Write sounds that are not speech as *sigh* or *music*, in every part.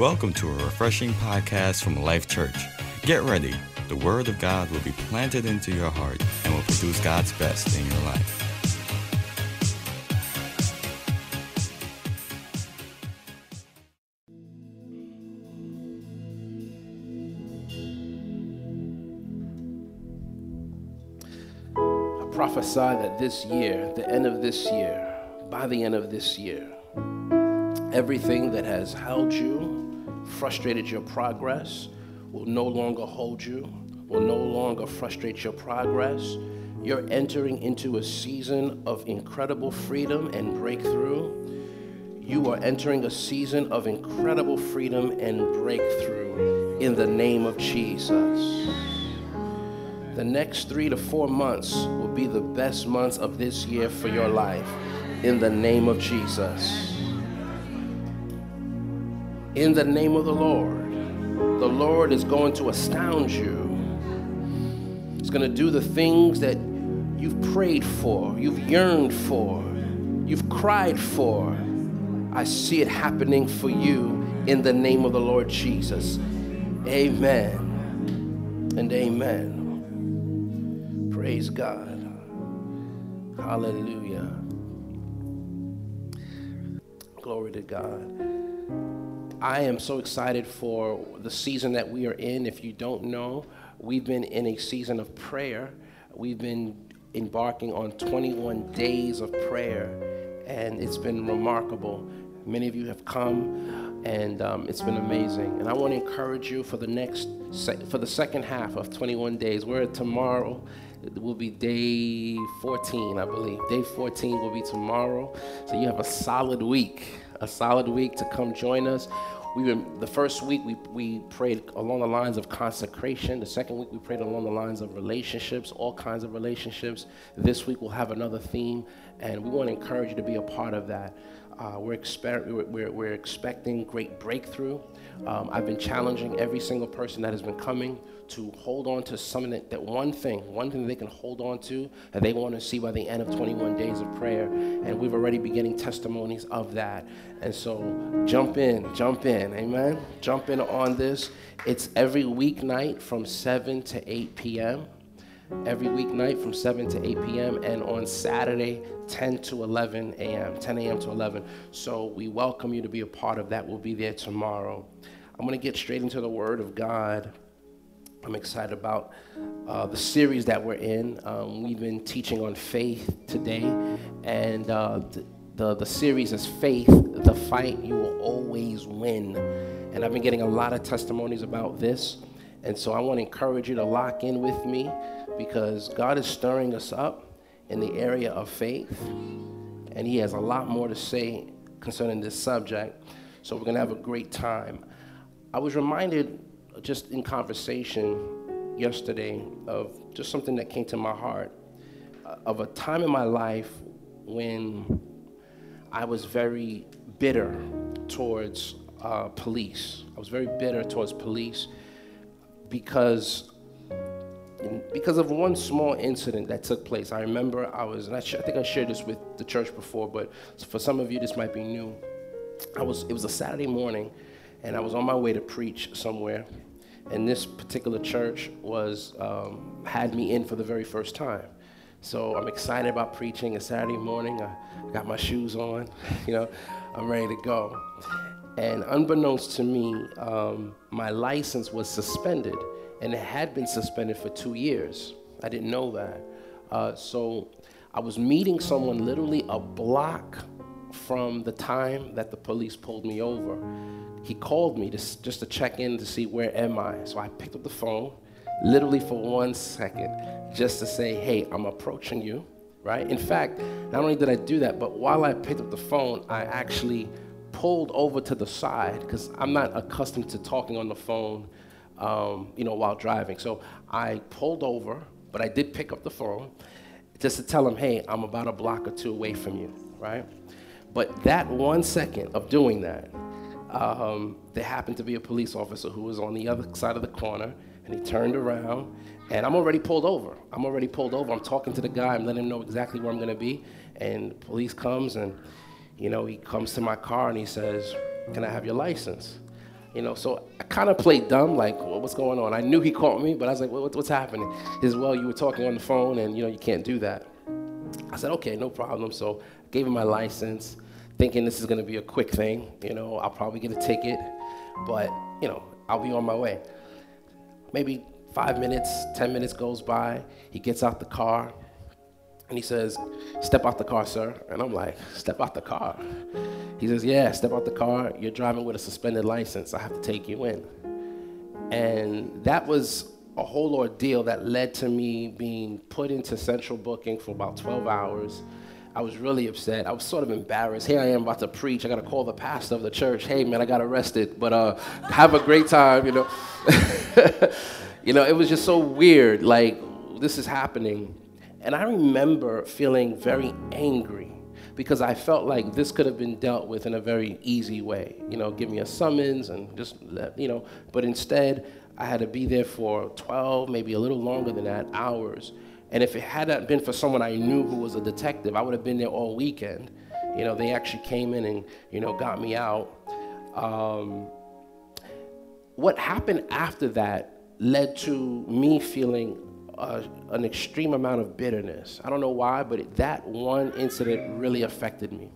Welcome to a refreshing podcast from Life Church. Get ready. The Word of God will be planted into your heart and will produce God's best in your life. I prophesy that this year, the end of this year, by the end of this year, everything that has held you, frustrated your progress, will no longer hold you, will no longer frustrate your progress. You're entering into a season of incredible freedom and breakthrough. You are entering a season of incredible freedom and breakthrough in the name of Jesus. The next three to four months will be the best months of this year for your life in the name of Jesus. In the name of the Lord, the Lord is going to astound you. He's going to do the things that you've prayed for, you've yearned for, you've cried for. I see it happening for you in the name of the Lord Jesus. Amen and amen. Praise God. Hallelujah. Glory to God. I am so excited for the season that we are in. If you don't know, we've been in a season of prayer. We've been embarking on 21 days of prayer, and it's been remarkable. Many of you have come, and um, it's been amazing. And I want to encourage you for the next, for the second half of 21 days. We're tomorrow. It will be day 14, I believe. Day 14 will be tomorrow. So you have a solid week, a solid week to come join us. We've been, the first week we, we prayed along the lines of consecration. The second week we prayed along the lines of relationships, all kinds of relationships. This week we'll have another theme, and we want to encourage you to be a part of that. Uh, we're, exper- we're, we're, we're expecting great breakthrough. Um, I've been challenging every single person that has been coming to hold on to something that, that one thing, one thing they can hold on to that they want to see by the end of 21 days of prayer. And we've already beginning testimonies of that. And so jump in, jump in, amen. Jump in on this. It's every weeknight from 7 to 8 p.m every weeknight from 7 to 8 p.m. and on Saturday 10 to 11 a.m., 10 a.m. to 11. So we welcome you to be a part of that. We'll be there tomorrow. I'm going to get straight into the Word of God. I'm excited about uh, the series that we're in. Um, we've been teaching on faith today, and uh, the, the, the series is Faith, the Fight You Will Always Win. And I've been getting a lot of testimonies about this. And so I want to encourage you to lock in with me because God is stirring us up in the area of faith. And He has a lot more to say concerning this subject. So we're going to have a great time. I was reminded just in conversation yesterday of just something that came to my heart uh, of a time in my life when I was very bitter towards uh, police. I was very bitter towards police because because of one small incident that took place. I remember I was, and I, I think I shared this with the church before, but for some of you this might be new. I was, it was a Saturday morning, and I was on my way to preach somewhere, and this particular church was um, had me in for the very first time. So I'm excited about preaching. a Saturday morning. I got my shoes on, *laughs* you know, I'm ready to go. And unbeknownst to me, um, my license was suspended and it had been suspended for two years. I didn't know that. Uh, so I was meeting someone literally a block from the time that the police pulled me over. He called me to, just to check in to see where am I. So I picked up the phone, literally for one second, just to say, hey, I'm approaching you, right? In fact, not only did I do that, but while I picked up the phone, I actually pulled over to the side because I'm not accustomed to talking on the phone um, you know, while driving. So I pulled over, but I did pick up the phone just to tell him, hey, I'm about a block or two away from you, right? But that one second of doing that, um, there happened to be a police officer who was on the other side of the corner, and he turned around, and I'm already pulled over. I'm already pulled over. I'm talking to the guy. I'm letting him know exactly where I'm going to be, and police comes, and you know, he comes to my car and he says, "Can I have your license?" You know, so I kind of played dumb, like, well, what's going on? I knew he caught me, but I was like, well, what's happening? He says, well, you were talking on the phone and, you know, you can't do that. I said, okay, no problem. So I gave him my license, thinking this is going to be a quick thing. You know, I'll probably get a ticket, but, you know, I'll be on my way. Maybe five minutes, 10 minutes goes by. He gets out the car and he says, Step out the car, sir. And I'm like, Step out the car. He says, Yeah, step out the car. You're driving with a suspended license. I have to take you in. And that was a whole ordeal that led to me being put into central booking for about 12 hours. I was really upset. I was sort of embarrassed. Here I am about to preach. I got to call the pastor of the church. Hey, man, I got arrested, but uh, have a great time, you know. *laughs* you know, it was just so weird. Like, this is happening. And I remember feeling very angry because I felt like this could have been dealt with in a very easy way. You know, give me a summons and just let, you know, but instead I had to be there for 12, maybe a little longer than that, hours. And if it hadn't been for someone I knew who was a detective, I would have been there all weekend. You know, they actually came in and, you know, got me out. Um, what happened after that led to me feeling a, an extreme amount of bitterness. I don't know why, but it, that one incident really affected me.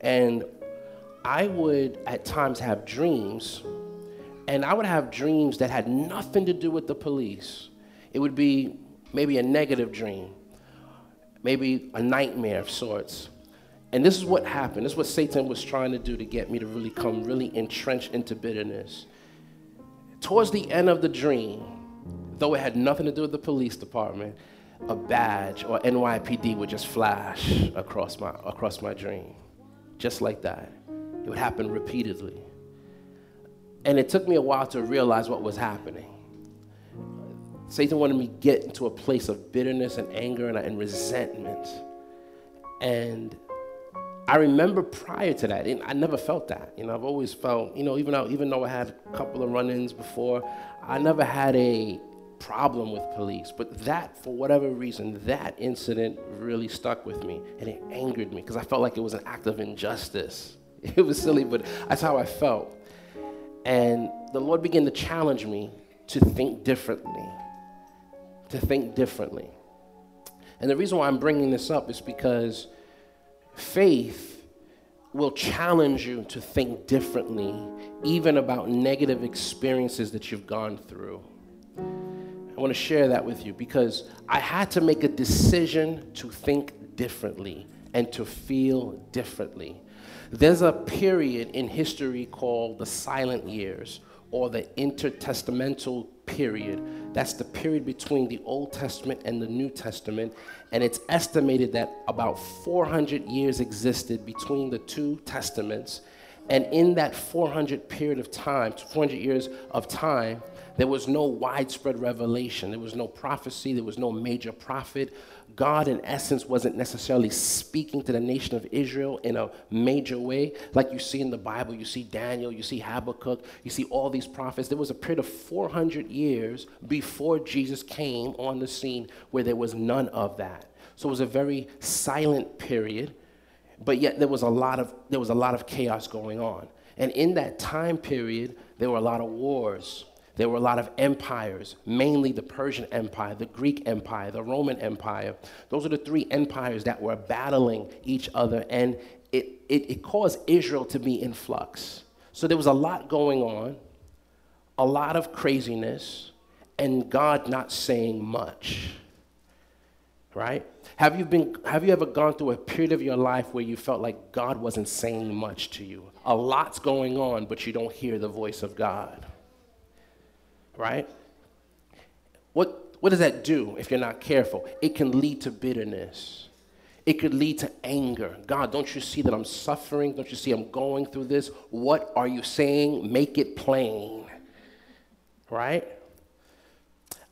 And I would at times have dreams, and I would have dreams that had nothing to do with the police. It would be maybe a negative dream, maybe a nightmare of sorts. And this is what happened. This is what Satan was trying to do to get me to really come really entrenched into bitterness. Towards the end of the dream, though it had nothing to do with the police department, a badge or NYPD would just flash across my, across my dream. Just like that. It would happen repeatedly. And it took me a while to realize what was happening. Satan wanted me to get into a place of bitterness and anger and, and resentment. And I remember prior to that, I never felt that. You know, I've always felt, you know, even though, even though I had a couple of run-ins before, I never had a problem with police. But that, for whatever reason, that incident really stuck with me and it angered me because I felt like it was an act of injustice. *laughs* It was silly, but that's how I felt. And the Lord began to challenge me to think differently. To think differently. And the reason why I'm bringing this up is because faith will challenge you to think differently, even about negative experiences that you've gone through. I want to share that with you because I had to make a decision to think differently and to feel differently. There's a period in history called the silent years or the intertestamental period. That's the period between the Old Testament and the New Testament. And it's estimated that about 400 years existed between the two testaments. And in that 400 period of time, 400 years of time, there was no widespread revelation. There was no prophecy. There was no major prophet. God, in essence, wasn't necessarily speaking to the nation of Israel in a major way. Like you see in the Bible, you see Daniel, you see Habakkuk, you see all these prophets. There was a period of 400 years before Jesus came on the scene where there was none of that. So it was a very silent period, but yet there was a lot of, there was a lot of chaos going on. And in that time period, there were a lot of wars there were a lot of empires, mainly the Persian Empire, the Greek Empire, the Roman Empire. Those are the three empires that were battling each other, and it, it, it caused Israel to be in flux. So there was a lot going on, a lot of craziness, and God not saying much. Right? Have you, been, have you ever gone through a period of your life where you felt like God wasn't saying much to you? A lot's going on, but you don't hear the voice of God right? What, what does that do if you're not careful? It can lead to bitterness. It could lead to anger. God, don't you see that I'm suffering? Don't you see I'm going through this? What are you saying? Make it plain. Right?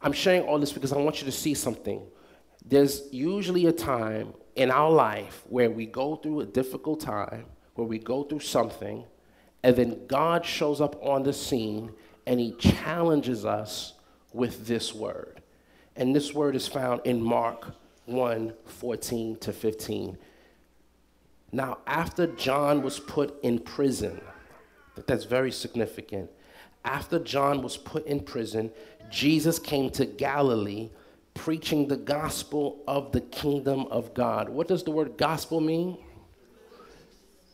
I'm sharing all this because I want you to see something. There's usually a time in our life where we go through a difficult time, where we go through something, and then God shows up on the scene and he challenges us with this word. And this word is found in Mark 1 14 to 15. Now, after John was put in prison, that's very significant. after John was put in prison, Jesus came to Galilee preaching the gospel of the kingdom of God. What does the word gospel mean?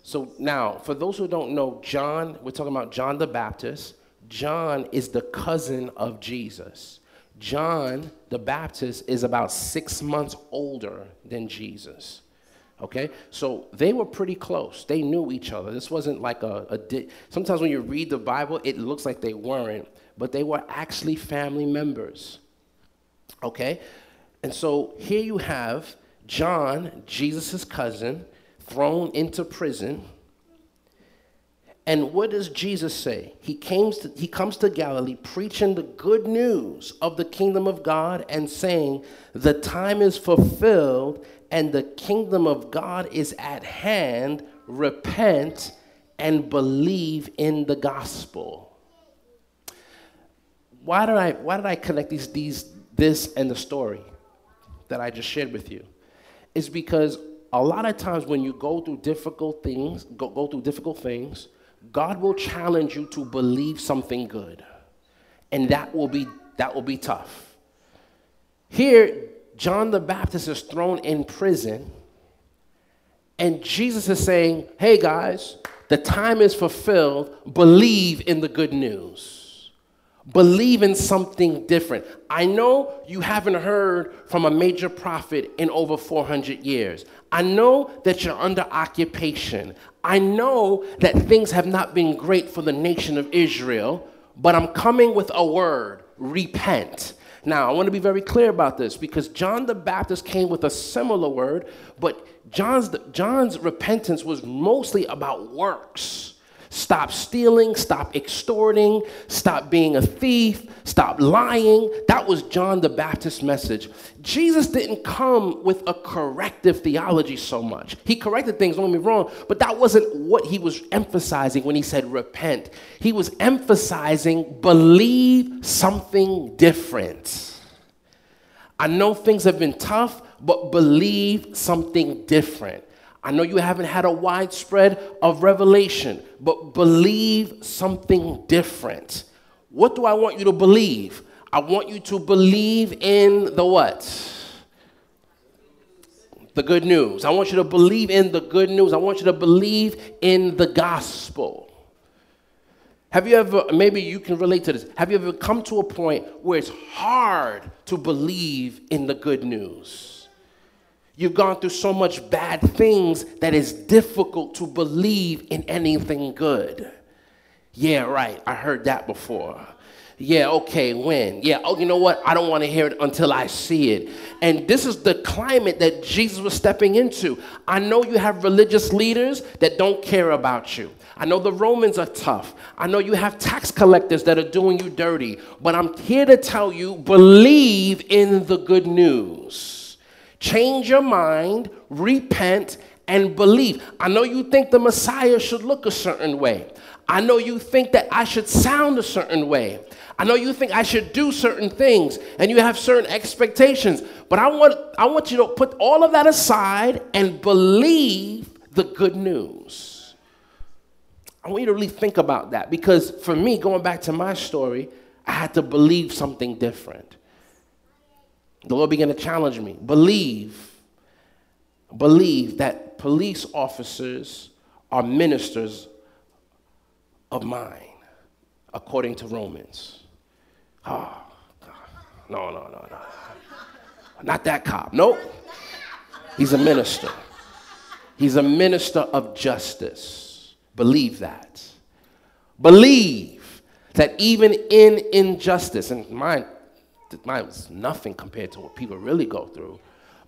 So now, for those who don't know, John, we're talking about John the Baptist. John is the cousin of Jesus. John the Baptist is about six months older than Jesus. Okay, so they were pretty close. They knew each other. This wasn't like a, a di- sometimes when you read the Bible, it looks like they weren't, but they were actually family members. Okay, and so here you have John, Jesus' cousin, thrown into prison and what does Jesus say? He, came to, he comes to Galilee preaching the good news of the kingdom of God and saying, The time is fulfilled and the kingdom of God is at hand. Repent and believe in the gospel. Why did I, why did I connect these, these, this and the story that I just shared with you? It's because a lot of times when you go through difficult things, go, go through difficult things, God will challenge you to believe something good. And that will be that will be tough. Here, John the Baptist is thrown in prison, and Jesus is saying, Hey guys, the time is fulfilled. Believe in the good news. Believe in something different. I know you haven't heard from a major prophet in over 400 years. I know that you're under occupation. I know that things have not been great for the nation of Israel, but I'm coming with a word repent. Now, I want to be very clear about this because John the Baptist came with a similar word, but John's, John's repentance was mostly about works. Stop stealing, stop extorting, stop being a thief, stop lying. That was John the Baptist's message. Jesus didn't come with a corrective theology so much. He corrected things, don't get me wrong, but that wasn't what he was emphasizing when he said repent. He was emphasizing believe something different. I know things have been tough, but believe something different. I know you haven't had a widespread of revelation, but believe something different. What do I want you to believe? I want you to believe in the what? The good news. I want you to believe in the good news. I want you to believe in the gospel. Have you ever, maybe you can relate to this, have you ever come to a point where it's hard to believe in the good news? You've gone through so much bad things that it's difficult to believe in anything good. Yeah, right. I heard that before. Yeah, okay, when? Yeah, oh, you know what? I don't want to hear it until I see it. And this is the climate that Jesus was stepping into. I know you have religious leaders that don't care about you. I know the Romans are tough. I know you have tax collectors that are doing you dirty. But I'm here to tell you believe in the good news. Change your mind, repent, and believe. I know you think the Messiah should look a certain way. I know you think that I should sound a certain way. I know you think I should do certain things and you have certain expectations. But I want, I want you to put all of that aside and believe the good news. I want you to really think about that because for me, going back to my story, I had to believe something different. The Lord began to challenge me. Believe, believe that police officers are ministers of mine, according to Romans. Oh, God. no, no, no, no. Not that cop. Nope. He's a minister. He's a minister of justice. Believe that. Believe that even in injustice, and mind, mine was nothing compared to what people really go through.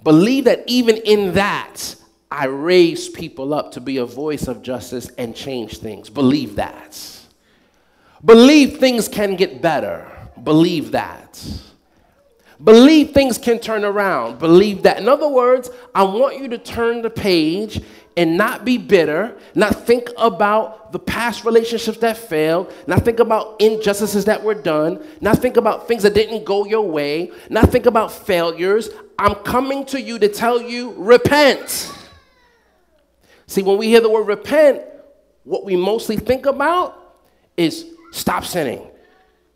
Believe that even in that, I raise people up to be a voice of justice and change things. Believe that. Believe things can get better. Believe that. Believe things can turn around. Believe that. In other words, I want you to turn the page and not be bitter, not think about the past relationships that failed, not think about injustices that were done, not think about things that didn't go your way, not think about failures. I'm coming to you to tell you repent. See, when we hear the word repent, what we mostly think about is stop sinning.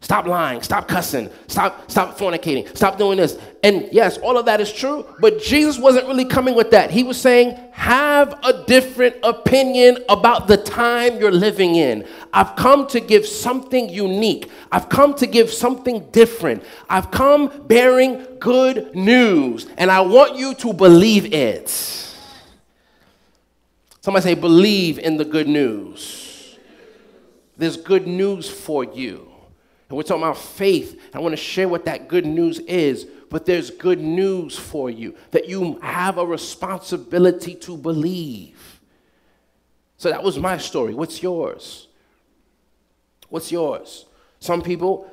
Stop lying, stop cussing, stop stop fornicating, stop doing this. And yes, all of that is true, but Jesus wasn't really coming with that. He was saying, "Have a different opinion about the time you're living in. I've come to give something unique. I've come to give something different. I've come bearing good news, and I want you to believe it." Somebody say, "Believe in the good news." There's good news for you. And we're talking about faith. I want to share what that good news is. But there's good news for you that you have a responsibility to believe. So that was my story. What's yours? What's yours? Some people,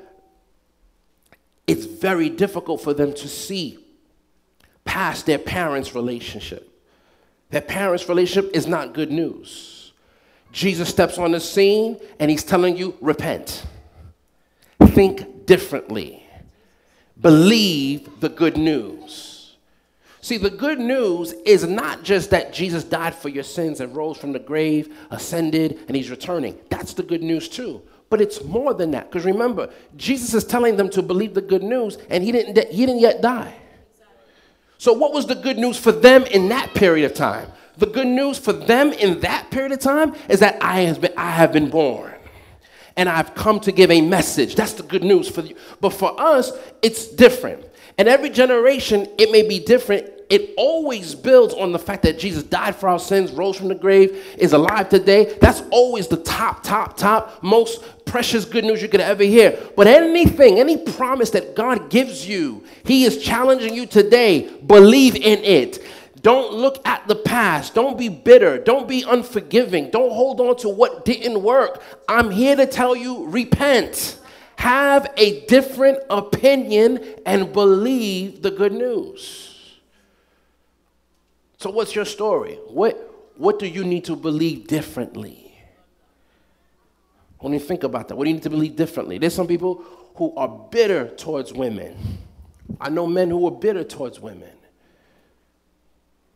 it's very difficult for them to see past their parents' relationship. Their parents' relationship is not good news. Jesus steps on the scene and he's telling you, repent think differently. Believe the good news. See, the good news is not just that Jesus died for your sins and rose from the grave, ascended, and he's returning. That's the good news too. But it's more than that. Because remember, Jesus is telling them to believe the good news, and he didn't, he didn't yet die. So, what was the good news for them in that period of time? The good news for them in that period of time is that I been, I have been born and I've come to give a message. That's the good news for you. But for us, it's different. And every generation, it may be different. It always builds on the fact that Jesus died for our sins, rose from the grave, is alive today. That's always the top, top, top, most precious good news you could ever hear. But anything, any promise that God gives you, He is challenging you today. Believe in it. Don't look at the past. Don't be bitter. Don't be unforgiving. Don't hold on to what didn't work. I'm here to tell you repent. Have a different opinion and believe the good news. So, what's your story? What, what do you need to believe differently? When you think about that, what do you need to believe differently? There's some people who are bitter towards women. I know men who are bitter towards women.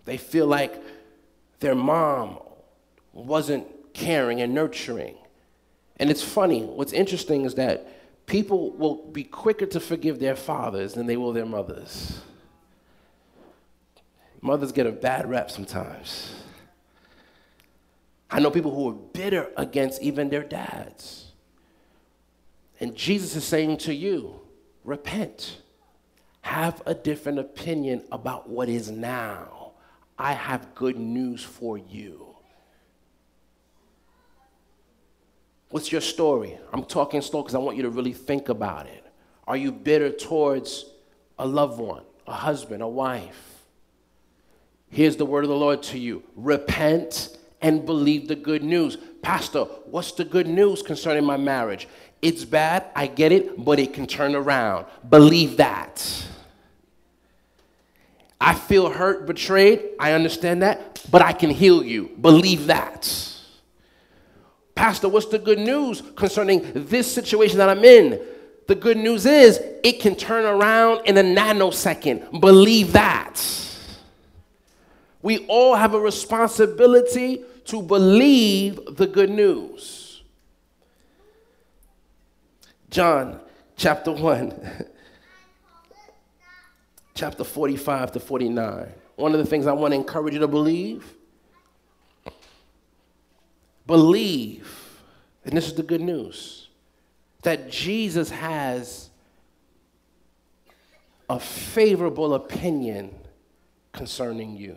They feel like their mom wasn't caring and nurturing. And it's funny, what's interesting is that people will be quicker to forgive their fathers than they will their mothers. Mothers get a bad rap sometimes. I know people who are bitter against even their dads. And Jesus is saying to you, repent. Have a different opinion about what is now. I have good news for you. What's your story? I'm talking slow because I want you to really think about it. Are you bitter towards a loved one, a husband, a wife? Here's the word of the Lord to you repent and believe the good news. Pastor, what's the good news concerning my marriage? It's bad, I get it, but it can turn around. Believe that. I feel hurt, betrayed. I understand that, but I can heal you. Believe that. Pastor, what's the good news concerning this situation that I'm in? The good news is it can turn around in a nanosecond. Believe that. We all have a responsibility to believe the good news. John chapter 1. *laughs* chapter 45 to 49. One of the things I want to encourage you to believe believe, and this is the good news, that Jesus has a favorable opinion concerning you.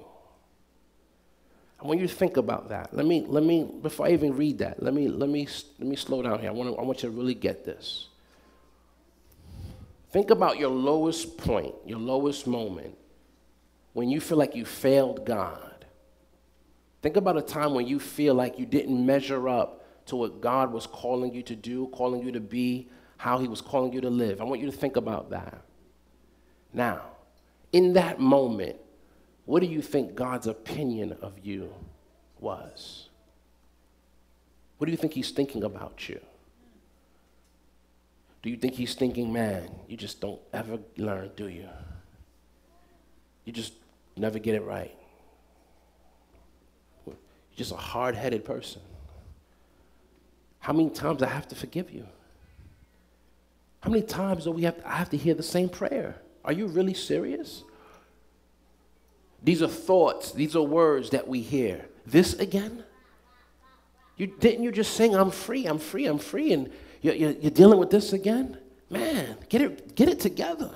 I want you to think about that. Let me, let me, before I even read that, let me, let me, let me slow down here. I want, to, I want you to really get this. Think about your lowest point, your lowest moment, when you feel like you failed God. Think about a time when you feel like you didn't measure up to what God was calling you to do, calling you to be, how He was calling you to live. I want you to think about that. Now, in that moment, what do you think God's opinion of you was? What do you think He's thinking about you? Do you think he's thinking, man, you just don't ever learn, do you? You just never get it right. You're just a hard headed person. How many times I have to forgive you? How many times do we have I have to hear the same prayer? Are you really serious? These are thoughts, these are words that we hear. This again? You didn't you just sing I'm free, I'm free, I'm free and you're, you're, you're dealing with this again? Man, get it get it together.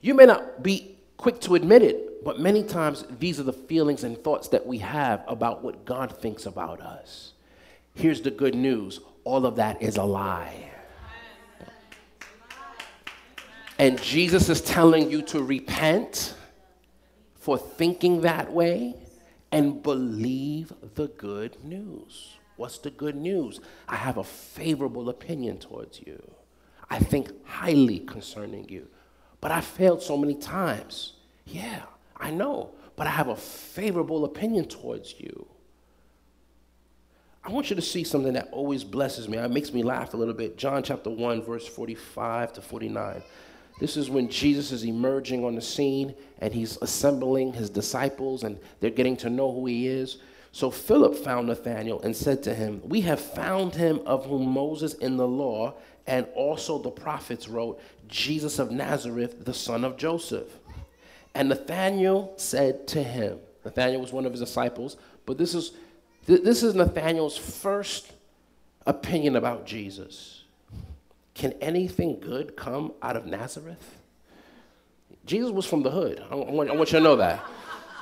You may not be quick to admit it, but many times these are the feelings and thoughts that we have about what God thinks about us. Here's the good news all of that is a lie. And Jesus is telling you to repent for thinking that way and believe the good news. What's the good news? I have a favorable opinion towards you. I think highly concerning you. But I failed so many times. Yeah, I know. But I have a favorable opinion towards you. I want you to see something that always blesses me. It makes me laugh a little bit. John chapter 1, verse 45 to 49. This is when Jesus is emerging on the scene and he's assembling his disciples and they're getting to know who he is. So Philip found Nathanael and said to him, We have found him of whom Moses in the law and also the prophets wrote, Jesus of Nazareth, the son of Joseph. And Nathanael said to him, Nathanael was one of his disciples, but this is this is Nathanael's first opinion about Jesus. Can anything good come out of Nazareth? Jesus was from the hood. I want, I want you to know that.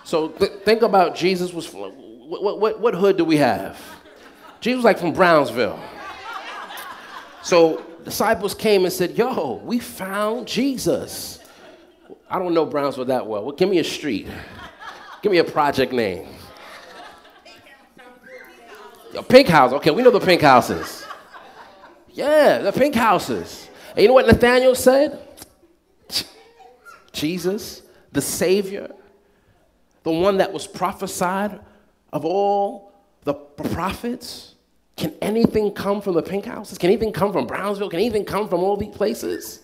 So th- think about Jesus was from, what, what, what hood do we have? Jesus was like from Brownsville. So disciples came and said, Yo, we found Jesus. I don't know Brownsville that well. well give me a street. Give me a project name. Yo, pink house. Okay, we know the pink houses. Yeah, the pink houses. And you know what Nathanael said? Jesus, the Savior, the one that was prophesied of all the prophets. Can anything come from the pink houses? Can anything come from Brownsville? Can anything come from all these places?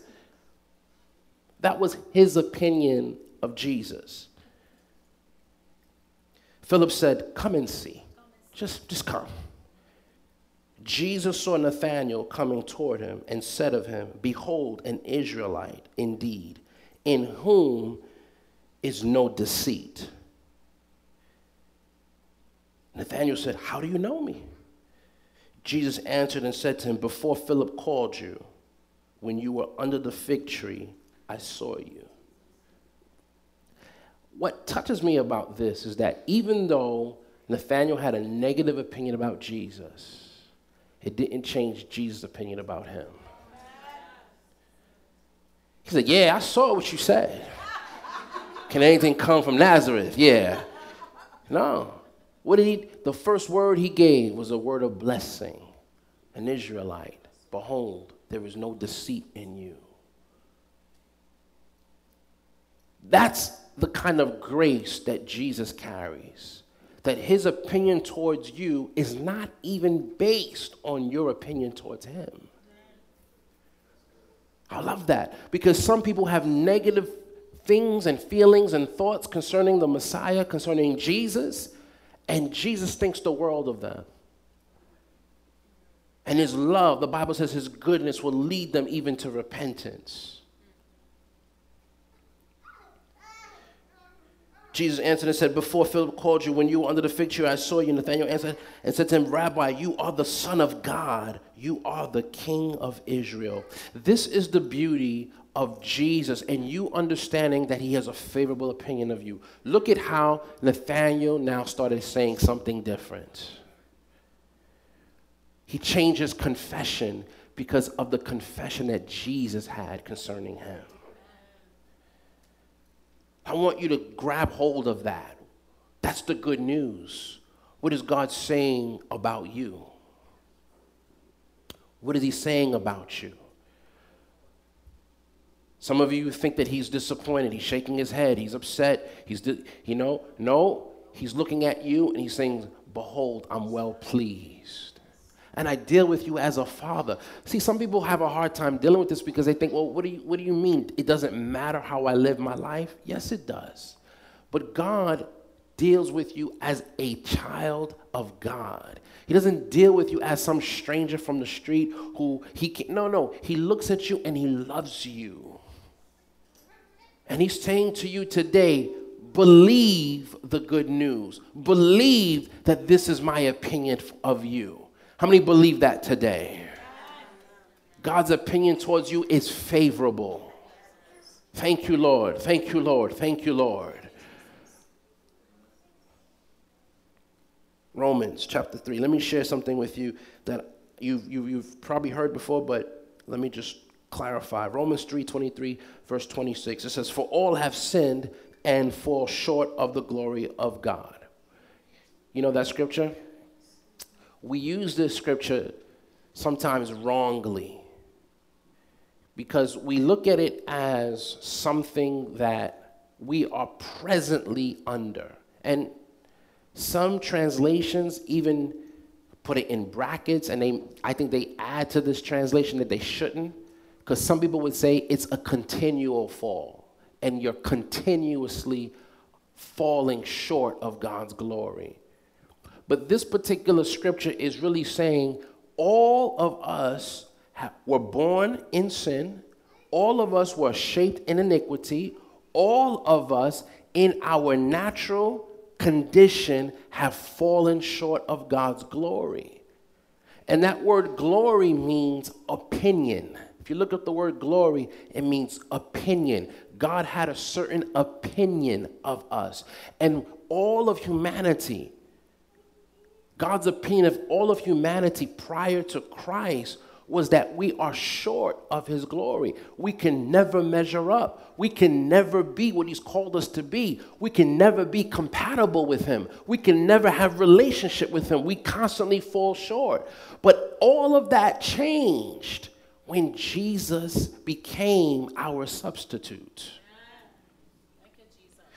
That was his opinion of Jesus. Philip said, Come and see. Just, just come. Jesus saw Nathanael coming toward him and said of him, Behold, an Israelite indeed, in whom is no deceit. Nathanael said, How do you know me? Jesus answered and said to him, Before Philip called you, when you were under the fig tree, I saw you. What touches me about this is that even though Nathanael had a negative opinion about Jesus, it didn't change Jesus' opinion about him. He said, Yeah, I saw what you said. Can anything come from Nazareth? Yeah. No. What did he, the first word he gave was a word of blessing. An Israelite, behold, there is no deceit in you. That's the kind of grace that Jesus carries that his opinion towards you is not even based on your opinion towards him. I love that because some people have negative things and feelings and thoughts concerning the Messiah, concerning Jesus, and Jesus thinks the world of them. And his love, the Bible says his goodness will lead them even to repentance. Jesus answered and said, Before Philip called you, when you were under the fig tree, I saw you. Nathanael answered and said to him, Rabbi, you are the Son of God. You are the King of Israel. This is the beauty of Jesus and you understanding that he has a favorable opinion of you. Look at how Nathanael now started saying something different. He changes confession because of the confession that Jesus had concerning him. I want you to grab hold of that. That's the good news. What is God saying about you? What is He saying about you? Some of you think that He's disappointed. He's shaking his head. He's upset. He's, you know, no, He's looking at you and He's saying, Behold, I'm well pleased and I deal with you as a father. See, some people have a hard time dealing with this because they think, well, what do you, what do you mean? It doesn't matter how I live my life? Yes, it does. But God deals with you as a child of God. He doesn't deal with you as some stranger from the street who he can't. no no, he looks at you and he loves you. And he's saying to you today, believe the good news. Believe that this is my opinion of you. How many believe that today? God's opinion towards you is favorable. Thank you, Lord. Thank you, Lord. Thank you, Lord. Romans chapter 3. Let me share something with you that you've, you, have you have probably heard before, but let me just clarify. Romans 3 23, verse 26. It says, For all have sinned and fall short of the glory of God. You know that scripture? We use this scripture sometimes wrongly because we look at it as something that we are presently under. And some translations even put it in brackets, and they, I think they add to this translation that they shouldn't, because some people would say it's a continual fall, and you're continuously falling short of God's glory. But this particular scripture is really saying all of us have, were born in sin, all of us were shaped in iniquity, all of us in our natural condition have fallen short of God's glory. And that word glory means opinion. If you look up the word glory, it means opinion. God had a certain opinion of us. And all of humanity, God's opinion of all of humanity prior to Christ was that we are short of his glory. We can never measure up. We can never be what he's called us to be. We can never be compatible with him. We can never have relationship with him. We constantly fall short. But all of that changed when Jesus became our substitute.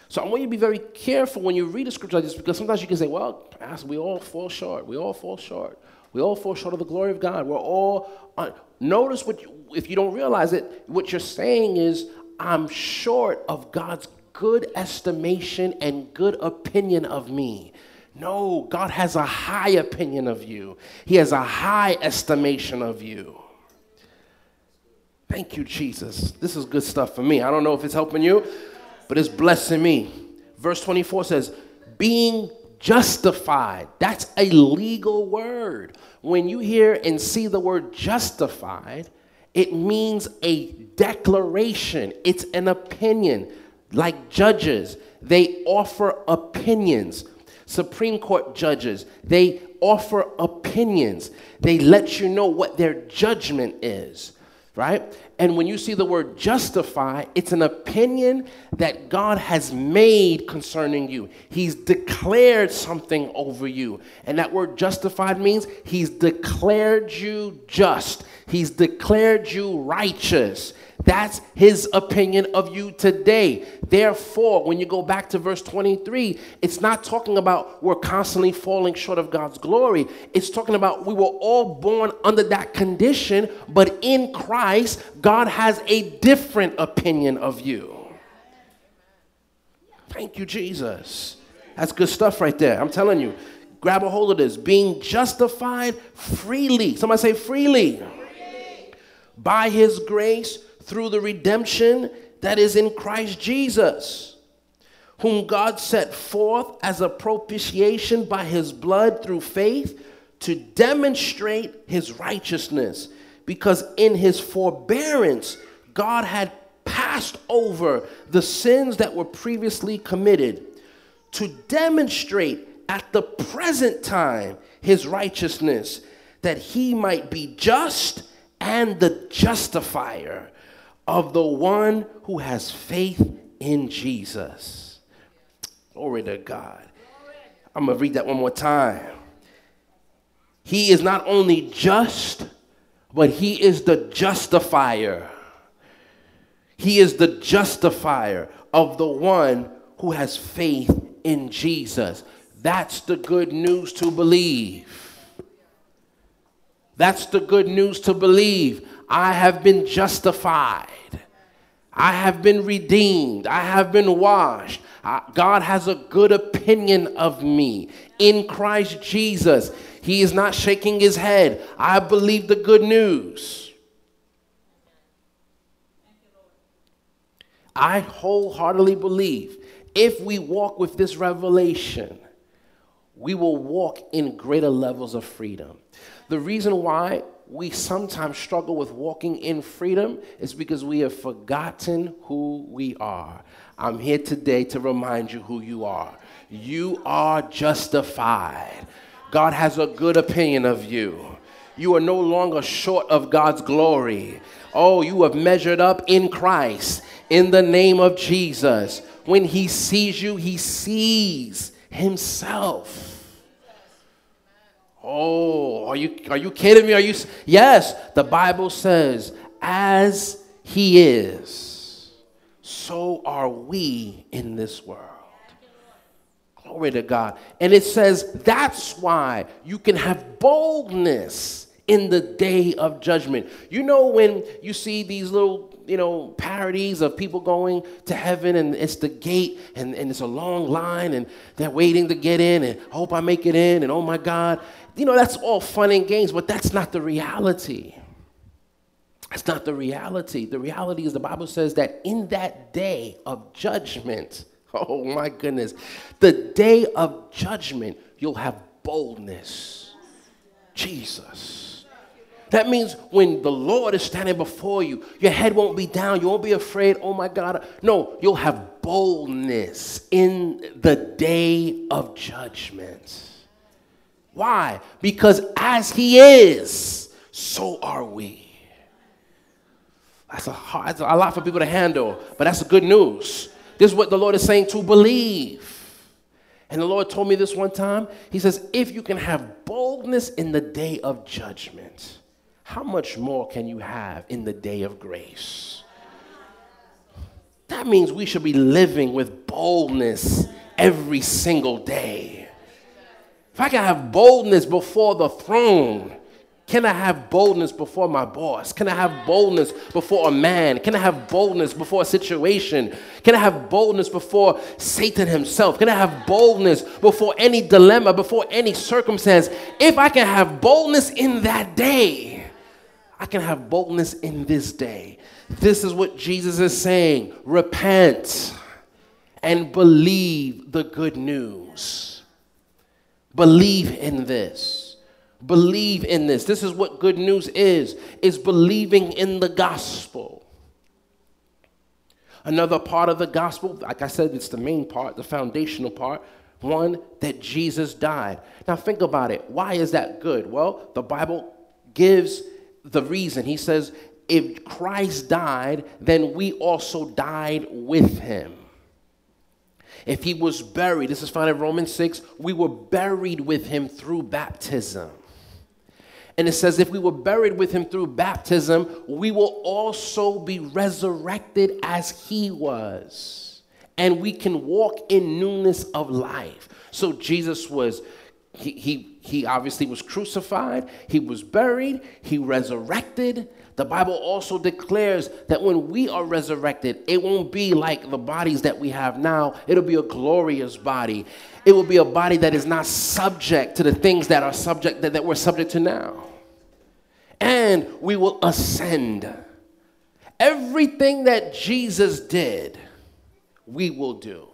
So I want you to be very careful when you read a scripture like this because sometimes you can say, well, we all fall short. We all fall short. We all fall short of the glory of God. We're all, uh, notice what, you, if you don't realize it, what you're saying is, I'm short of God's good estimation and good opinion of me. No, God has a high opinion of you, He has a high estimation of you. Thank you, Jesus. This is good stuff for me. I don't know if it's helping you, but it's blessing me. Verse 24 says, being justified. That's a legal word. When you hear and see the word justified, it means a declaration, it's an opinion. Like judges, they offer opinions. Supreme Court judges, they offer opinions. They let you know what their judgment is right? And when you see the word justify, it's an opinion that God has made concerning you. He's declared something over you. And that word justified means He's declared you just, He's declared you righteous. That's his opinion of you today. Therefore, when you go back to verse 23, it's not talking about we're constantly falling short of God's glory. It's talking about we were all born under that condition, but in Christ, God has a different opinion of you. Thank you, Jesus. That's good stuff right there. I'm telling you. Grab a hold of this. Being justified freely. Somebody say freely. freely. By his grace through the redemption that is in Christ Jesus, whom God set forth as a propitiation by his blood through faith to demonstrate his righteousness. Because in his forbearance, God had passed over the sins that were previously committed to demonstrate at the present time his righteousness, that he might be just and the justifier of the one who has faith in Jesus. Glory to God. I'm going to read that one more time. He is not only just, but he is the justifier. He is the justifier of the one who has faith in Jesus. That's the good news to believe. That's the good news to believe. I have been justified. I have been redeemed. I have been washed. God has a good opinion of me in Christ Jesus. He is not shaking his head. I believe the good news. I wholeheartedly believe if we walk with this revelation, we will walk in greater levels of freedom. The reason why we sometimes struggle with walking in freedom is because we have forgotten who we are. I'm here today to remind you who you are. You are justified. God has a good opinion of you. You are no longer short of God's glory. Oh, you have measured up in Christ in the name of Jesus. When He sees you, He sees Himself. Oh, are you, are you kidding me? Are you? Yes, the Bible says, as He is, so are we in this world. Glory to God. And it says that's why you can have boldness in the day of judgment. You know, when you see these little, you know, parodies of people going to heaven and it's the gate and, and it's a long line and they're waiting to get in and hope I make it in and oh my God. You know, that's all fun and games, but that's not the reality. That's not the reality. The reality is the Bible says that in that day of judgment, *laughs* oh my goodness, the day of judgment, you'll have boldness. Jesus. That means when the Lord is standing before you, your head won't be down. You won't be afraid, oh my God. No, you'll have boldness in the day of judgment. Why? Because as He is, so are we. That's a, hard, that's a lot for people to handle, but that's the good news. This is what the Lord is saying to believe. And the Lord told me this one time. He says, If you can have boldness in the day of judgment, how much more can you have in the day of grace? That means we should be living with boldness every single day. If I can have boldness before the throne, can I have boldness before my boss? Can I have boldness before a man? Can I have boldness before a situation? Can I have boldness before Satan himself? Can I have boldness before any dilemma, before any circumstance? If I can have boldness in that day, I can have boldness in this day. This is what Jesus is saying repent and believe the good news. Believe in this. Believe in this. This is what good news is, is believing in the gospel. Another part of the gospel, like I said, it's the main part, the foundational part. One, that Jesus died. Now think about it. Why is that good? Well, the Bible gives the reason. He says, if Christ died, then we also died with him. If he was buried, this is found in Romans 6, we were buried with him through baptism. And it says, if we were buried with him through baptism, we will also be resurrected as he was. And we can walk in newness of life. So Jesus was, he, he, he obviously was crucified, he was buried, he resurrected. The Bible also declares that when we are resurrected, it won't be like the bodies that we have now. It'll be a glorious body. It will be a body that is not subject to the things that are subject that, that we're subject to now and we will ascend. Everything that Jesus did, we will do.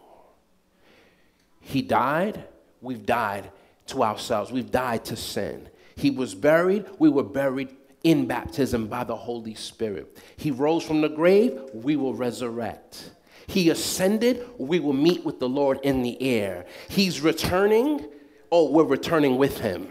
He died, we've died to ourselves, we've died to sin. He was buried, we were buried in baptism by the Holy Spirit. He rose from the grave, we will resurrect. He ascended, we will meet with the Lord in the air. He's returning, oh, we're returning with him.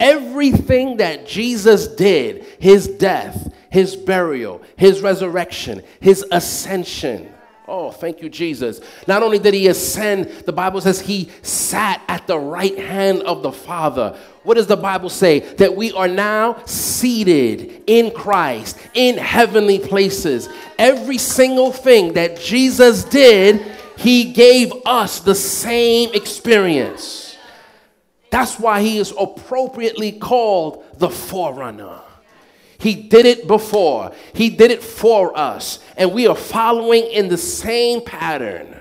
Everything that Jesus did, his death, his burial, his resurrection, his ascension. Oh, thank you, Jesus. Not only did he ascend, the Bible says he sat at the right hand of the Father. What does the Bible say? That we are now seated in Christ in heavenly places. Every single thing that Jesus did, he gave us the same experience. That's why he is appropriately called the forerunner. He did it before, He did it for us, and we are following in the same pattern.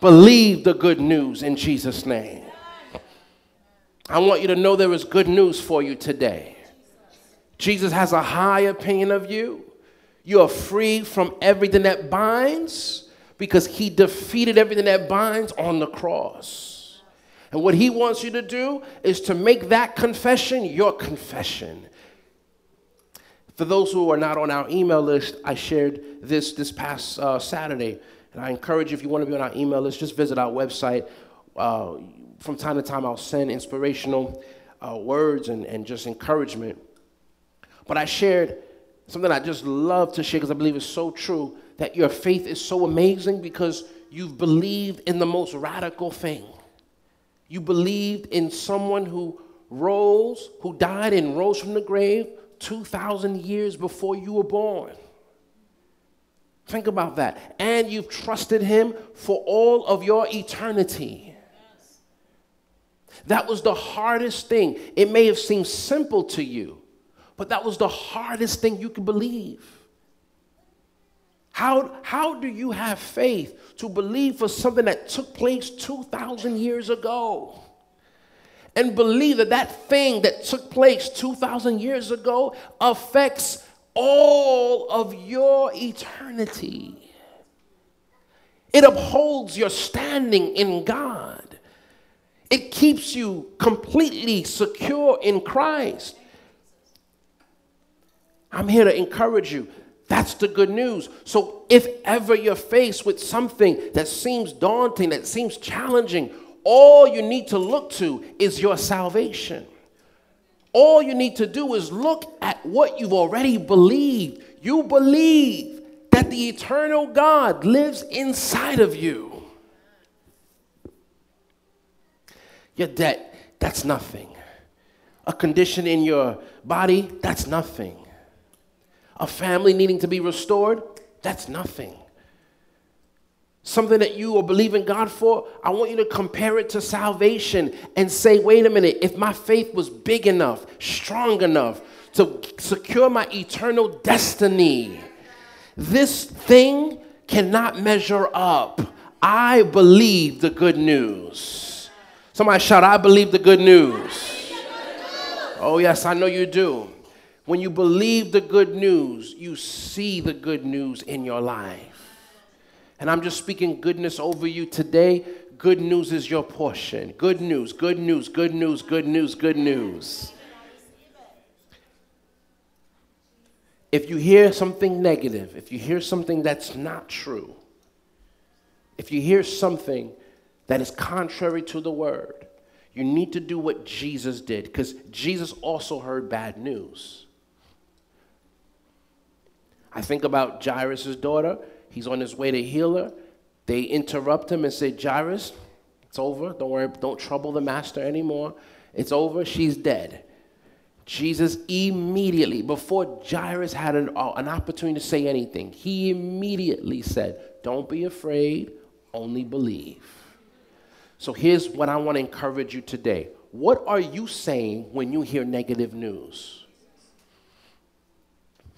Believe the good news in Jesus' name. I want you to know there is good news for you today. Jesus has a high opinion of you. You are free from everything that binds because he defeated everything that binds on the cross. And what he wants you to do is to make that confession your confession. For those who are not on our email list, I shared this this past uh, Saturday. And I encourage you, if you want to be on our email list, just visit our website. Uh, from time to time, I'll send inspirational uh, words and, and just encouragement. But I shared something I just love to share because I believe it's so true that your faith is so amazing because you've believed in the most radical thing. You believed in someone who rose, who died and rose from the grave 2,000 years before you were born. Think about that. And you've trusted him for all of your eternity. That was the hardest thing. It may have seemed simple to you, but that was the hardest thing you could believe. How, how do you have faith to believe for something that took place 2,000 years ago? And believe that that thing that took place 2,000 years ago affects all of your eternity. It upholds your standing in God. It keeps you completely secure in Christ. I'm here to encourage you. That's the good news. So, if ever you're faced with something that seems daunting, that seems challenging, all you need to look to is your salvation. All you need to do is look at what you've already believed. You believe that the eternal God lives inside of you. Your debt, that's nothing. A condition in your body, that's nothing a family needing to be restored, that's nothing. Something that you are believing God for, I want you to compare it to salvation and say, wait a minute, if my faith was big enough, strong enough to secure my eternal destiny, this thing cannot measure up. I believe the good news. Somebody shout, I believe the good news. Oh, yes, I know you do. When you believe the good news, you see the good news in your life. And I'm just speaking goodness over you today. Good news is your portion. Good news, good news, good news, good news, good news. If you hear something negative, if you hear something that's not true, if you hear something that is contrary to the word, you need to do what Jesus did because Jesus also heard bad news. I think about Jairus' daughter. He's on his way to heal her. They interrupt him and say, Jairus, it's over. Don't worry, don't trouble the master anymore. It's over. She's dead. Jesus immediately, before Jairus had an, uh, an opportunity to say anything, he immediately said, Don't be afraid, only believe. So here's what I want to encourage you today. What are you saying when you hear negative news?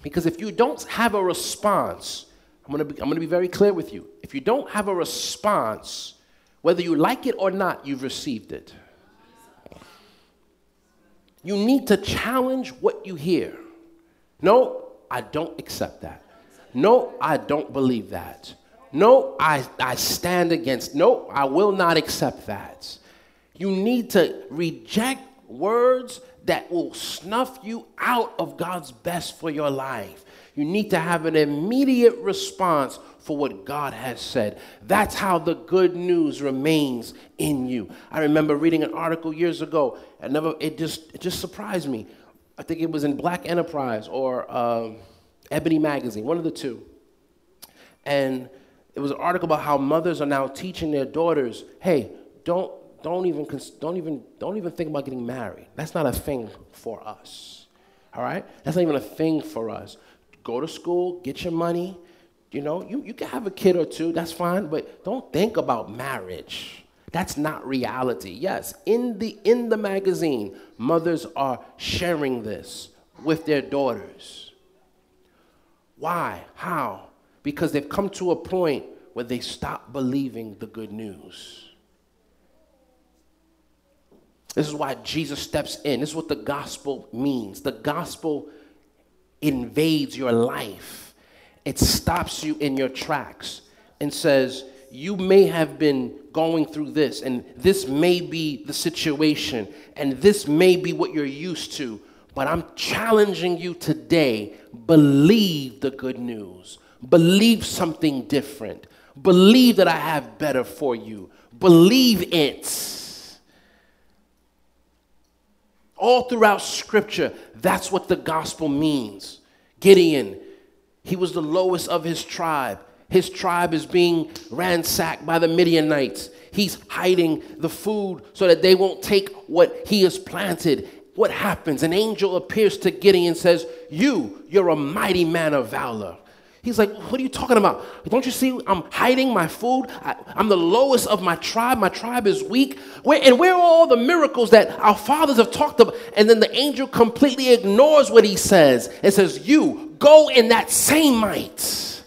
Because if you don't have a response, I'm gonna, be, I'm gonna be very clear with you. If you don't have a response, whether you like it or not, you've received it. You need to challenge what you hear. No, I don't accept that. No, I don't believe that. No, I, I stand against. No, I will not accept that. You need to reject words that will snuff you out of God's best for your life. You need to have an immediate response for what God has said. That's how the good news remains in you. I remember reading an article years ago, and never it just it just surprised me. I think it was in Black Enterprise or uh, Ebony Magazine, one of the two. And it was an article about how mothers are now teaching their daughters, "Hey, don't don't even, don't even, don't even think about getting married. That's not a thing for us. All right? That's not even a thing for us. Go to school, get your money. You know, you, you can have a kid or two, that's fine, but don't think about marriage. That's not reality. Yes, in the in the magazine, mothers are sharing this with their daughters. Why? How? Because they've come to a point where they stop believing the good news. This is why Jesus steps in. This is what the gospel means. The gospel invades your life, it stops you in your tracks and says, You may have been going through this, and this may be the situation, and this may be what you're used to, but I'm challenging you today believe the good news, believe something different, believe that I have better for you, believe it. All throughout Scripture, that's what the gospel means. Gideon, he was the lowest of his tribe. His tribe is being ransacked by the Midianites. He's hiding the food so that they won't take what he has planted. What happens? An angel appears to Gideon and says, You, you're a mighty man of valor. He's like, What are you talking about? Don't you see I'm hiding my food? I, am the lowest of my tribe. My tribe is weak. Where, and where are all the miracles that our fathers have talked about? And then the angel completely ignores what he says and says, You go in that same might.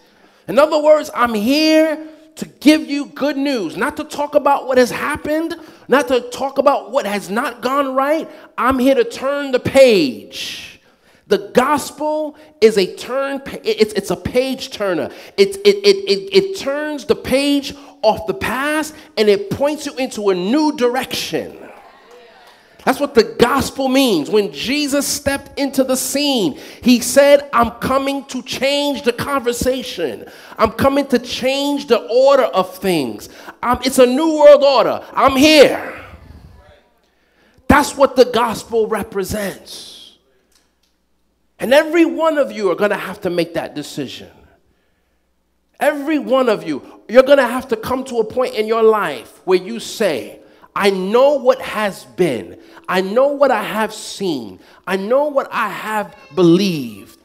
In other words, I'm here to give you good news, not to talk about what has happened, not to talk about what has not gone right. I'm here to turn the page. The gospel is a turn, it's, it's a page turner. It, it, it, it, turns the page off the past and it points you into a new direction. That's what the gospel means. When Jesus stepped into the scene, he said, I'm coming to change the conversation. I'm coming to change the order of things. Um, it's a new world order. I'm here. That's what the gospel represents. And every one of you are going to have to make that decision. Every one of you, you're going to have to come to a point in your life where you say, I know what has been, I know what I have seen, I know what I have believed,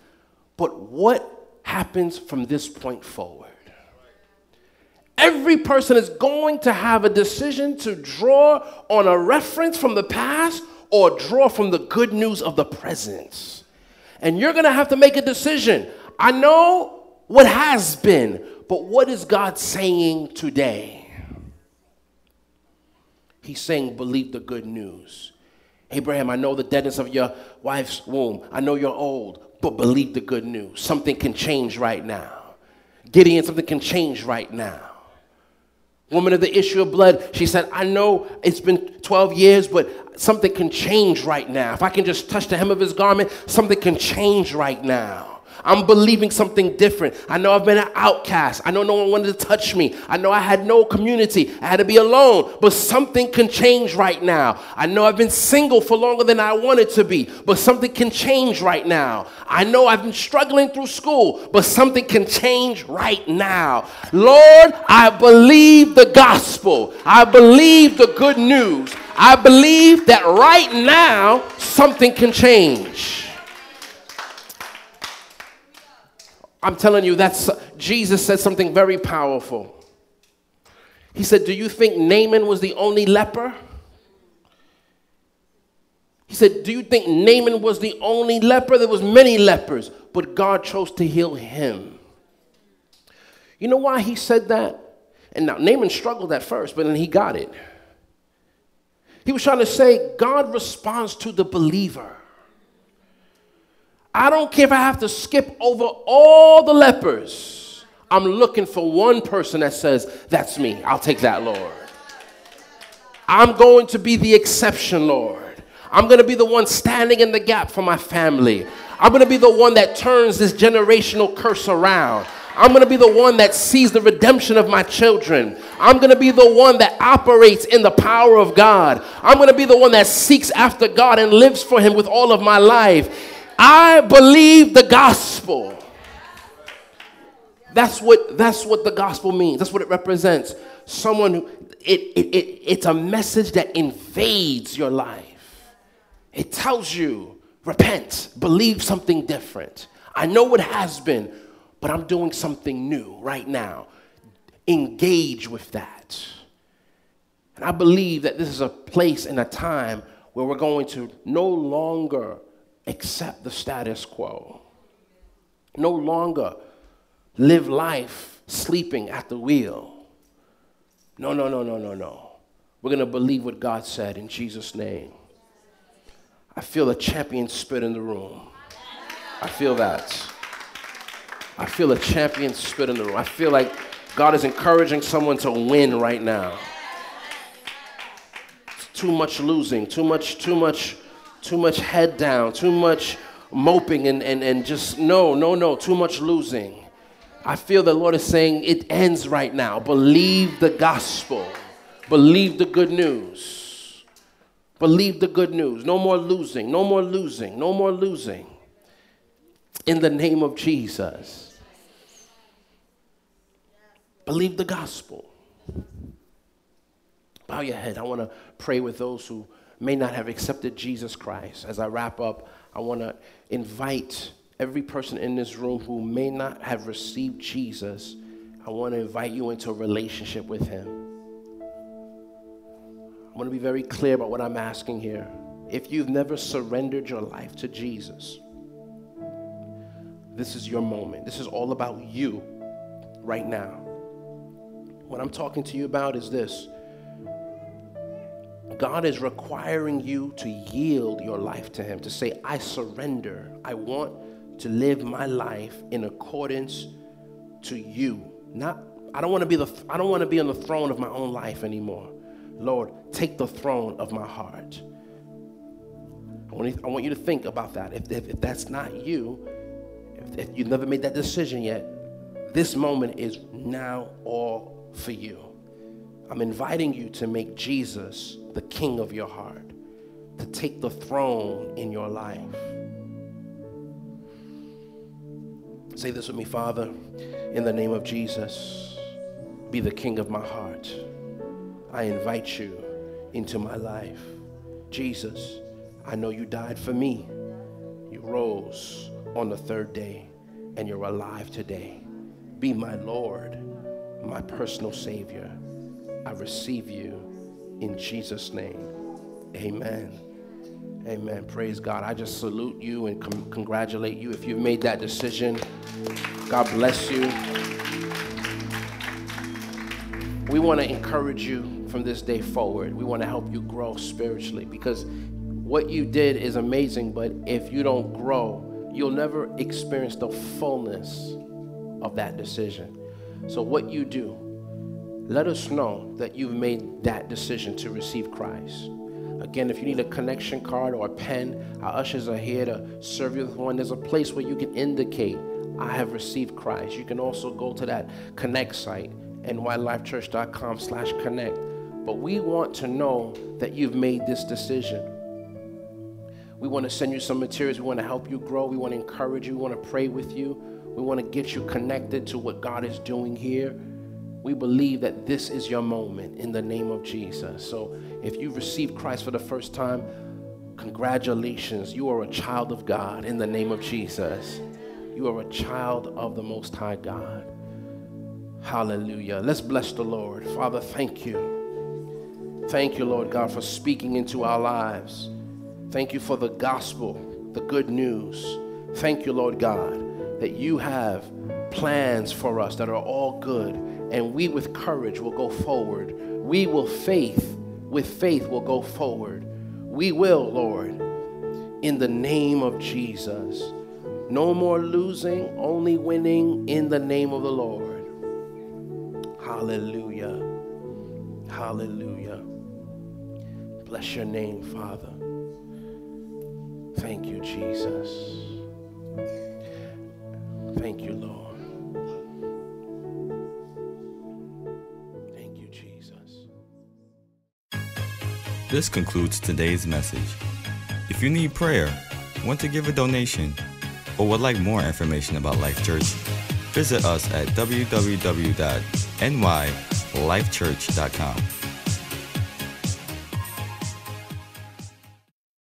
but what happens from this point forward? Every person is going to have a decision to draw on a reference from the past or draw from the good news of the present. And you're going to have to make a decision. I know what has been, but what is God saying today? He's saying, believe the good news. Abraham, I know the deadness of your wife's womb. I know you're old, but believe the good news. Something can change right now. Gideon, something can change right now. Woman of the issue of blood, she said, I know it's been 12 years, but something can change right now. If I can just touch the hem of his garment, something can change right now. I'm believing something different. I know I've been an outcast. I know no one wanted to touch me. I know I had no community. I had to be alone. But something can change right now. I know I've been single for longer than I wanted to be. But something can change right now. I know I've been struggling through school. But something can change right now. Lord, I believe the gospel. I believe the good news. I believe that right now something can change. I'm telling you, that's Jesus said something very powerful. He said, Do you think Naaman was the only leper? He said, Do you think Naaman was the only leper? There was many lepers, but God chose to heal him. You know why he said that? And now Naaman struggled at first, but then he got it. He was trying to say God responds to the believer. I don't care if I have to skip over all the lepers. I'm looking for one person that says, That's me. I'll take that, Lord. I'm going to be the exception, Lord. I'm going to be the one standing in the gap for my family. I'm going to be the one that turns this generational curse around. I'm going to be the one that sees the redemption of my children. I'm going to be the one that operates in the power of God. I'm going to be the one that seeks after God and lives for Him with all of my life. I believe the gospel. That's what, that's what the gospel means. That's what it represents. Someone who, it, it, it, it's a message that invades your life. It tells you, repent, believe something different. I know what has been, but I'm doing something new right now. Engage with that. And I believe that this is a place and a time where we're going to no longer accept the status quo. No longer live life sleeping at the wheel. No, no, no, no, no, no. We're going to believe what God said in Jesus' name. I feel a champion spirit in the room. I feel that. I feel a champion spirit in the room. I feel like God is encouraging someone to win right now. It's too much losing, too much, too much, too much head down, too much moping and, and, and just no, no, no, too much losing. I feel the Lord is saying it ends right now. Believe the gospel, believe the good news. Believe the good news. No more losing, no more losing, no more losing. In the name of Jesus. Believe the gospel. Bow your head. I want to pray with those who may not have accepted Jesus Christ. As I wrap up, I want to invite every person in this room who may not have received Jesus. I want to invite you into a relationship with Him. I want to be very clear about what I'm asking here. If you've never surrendered your life to Jesus, this is your moment. This is all about you right now. What I'm talking to you about is this God is requiring you to yield your life to Him, to say, I surrender. I want to live my life in accordance to you. Not, I don't want to be the, I don't want to be on the throne of my own life anymore. Lord, take the throne of my heart. I want, I want you to think about that. If, if, if that's not you, if, if you've never made that decision yet, this moment is now all for you. I'm inviting you to make Jesus the king of your heart, to take the throne in your life. Say this with me, Father, in the name of Jesus, be the king of my heart. I invite you into my life. Jesus, I know you died for me. You rose on the third day, and you're alive today. Be my Lord my personal Savior. I receive you in Jesus' name. Amen. Amen. Praise God. I just salute you and com- congratulate you if you've made that decision. God bless you. We want to encourage you from this day forward. We want to help you grow spiritually because what you did is amazing, but if you don't grow, you'll never experience the fullness of that decision. So, what you do, let us know that you've made that decision to receive Christ. Again, if you need a connection card or a pen, our ushers are here to serve you with one. There's a place where you can indicate, I have received Christ. You can also go to that connect site, nylifechurch.com slash connect. But we want to know that you've made this decision. We want to send you some materials. We want to help you grow. We want to encourage you. We want to pray with you. We want to get you connected to what God is doing here. We believe that this is your moment in the name of Jesus. So if you've received Christ for the first time, congratulations. You are a child of God in the name of Jesus. You are a child of the Most High God. Hallelujah. Let's bless the Lord. Father, thank you. Thank you, Lord God, for speaking into our lives. Thank you for the gospel, the good news. Thank you, Lord God that you have plans for us that are all good, and we with courage will go forward. We will faith, with faith will go forward. We will, Lord, in the name of Jesus. No more losing, only winning in the name of the Lord. Hallelujah. Hallelujah. Bless your name, Father. Thank you, Jesus. Thank you, Lord. This concludes today's message. If you need prayer, want to give a donation, or would like more information about Life Church, visit us at www.nylifechurch.com.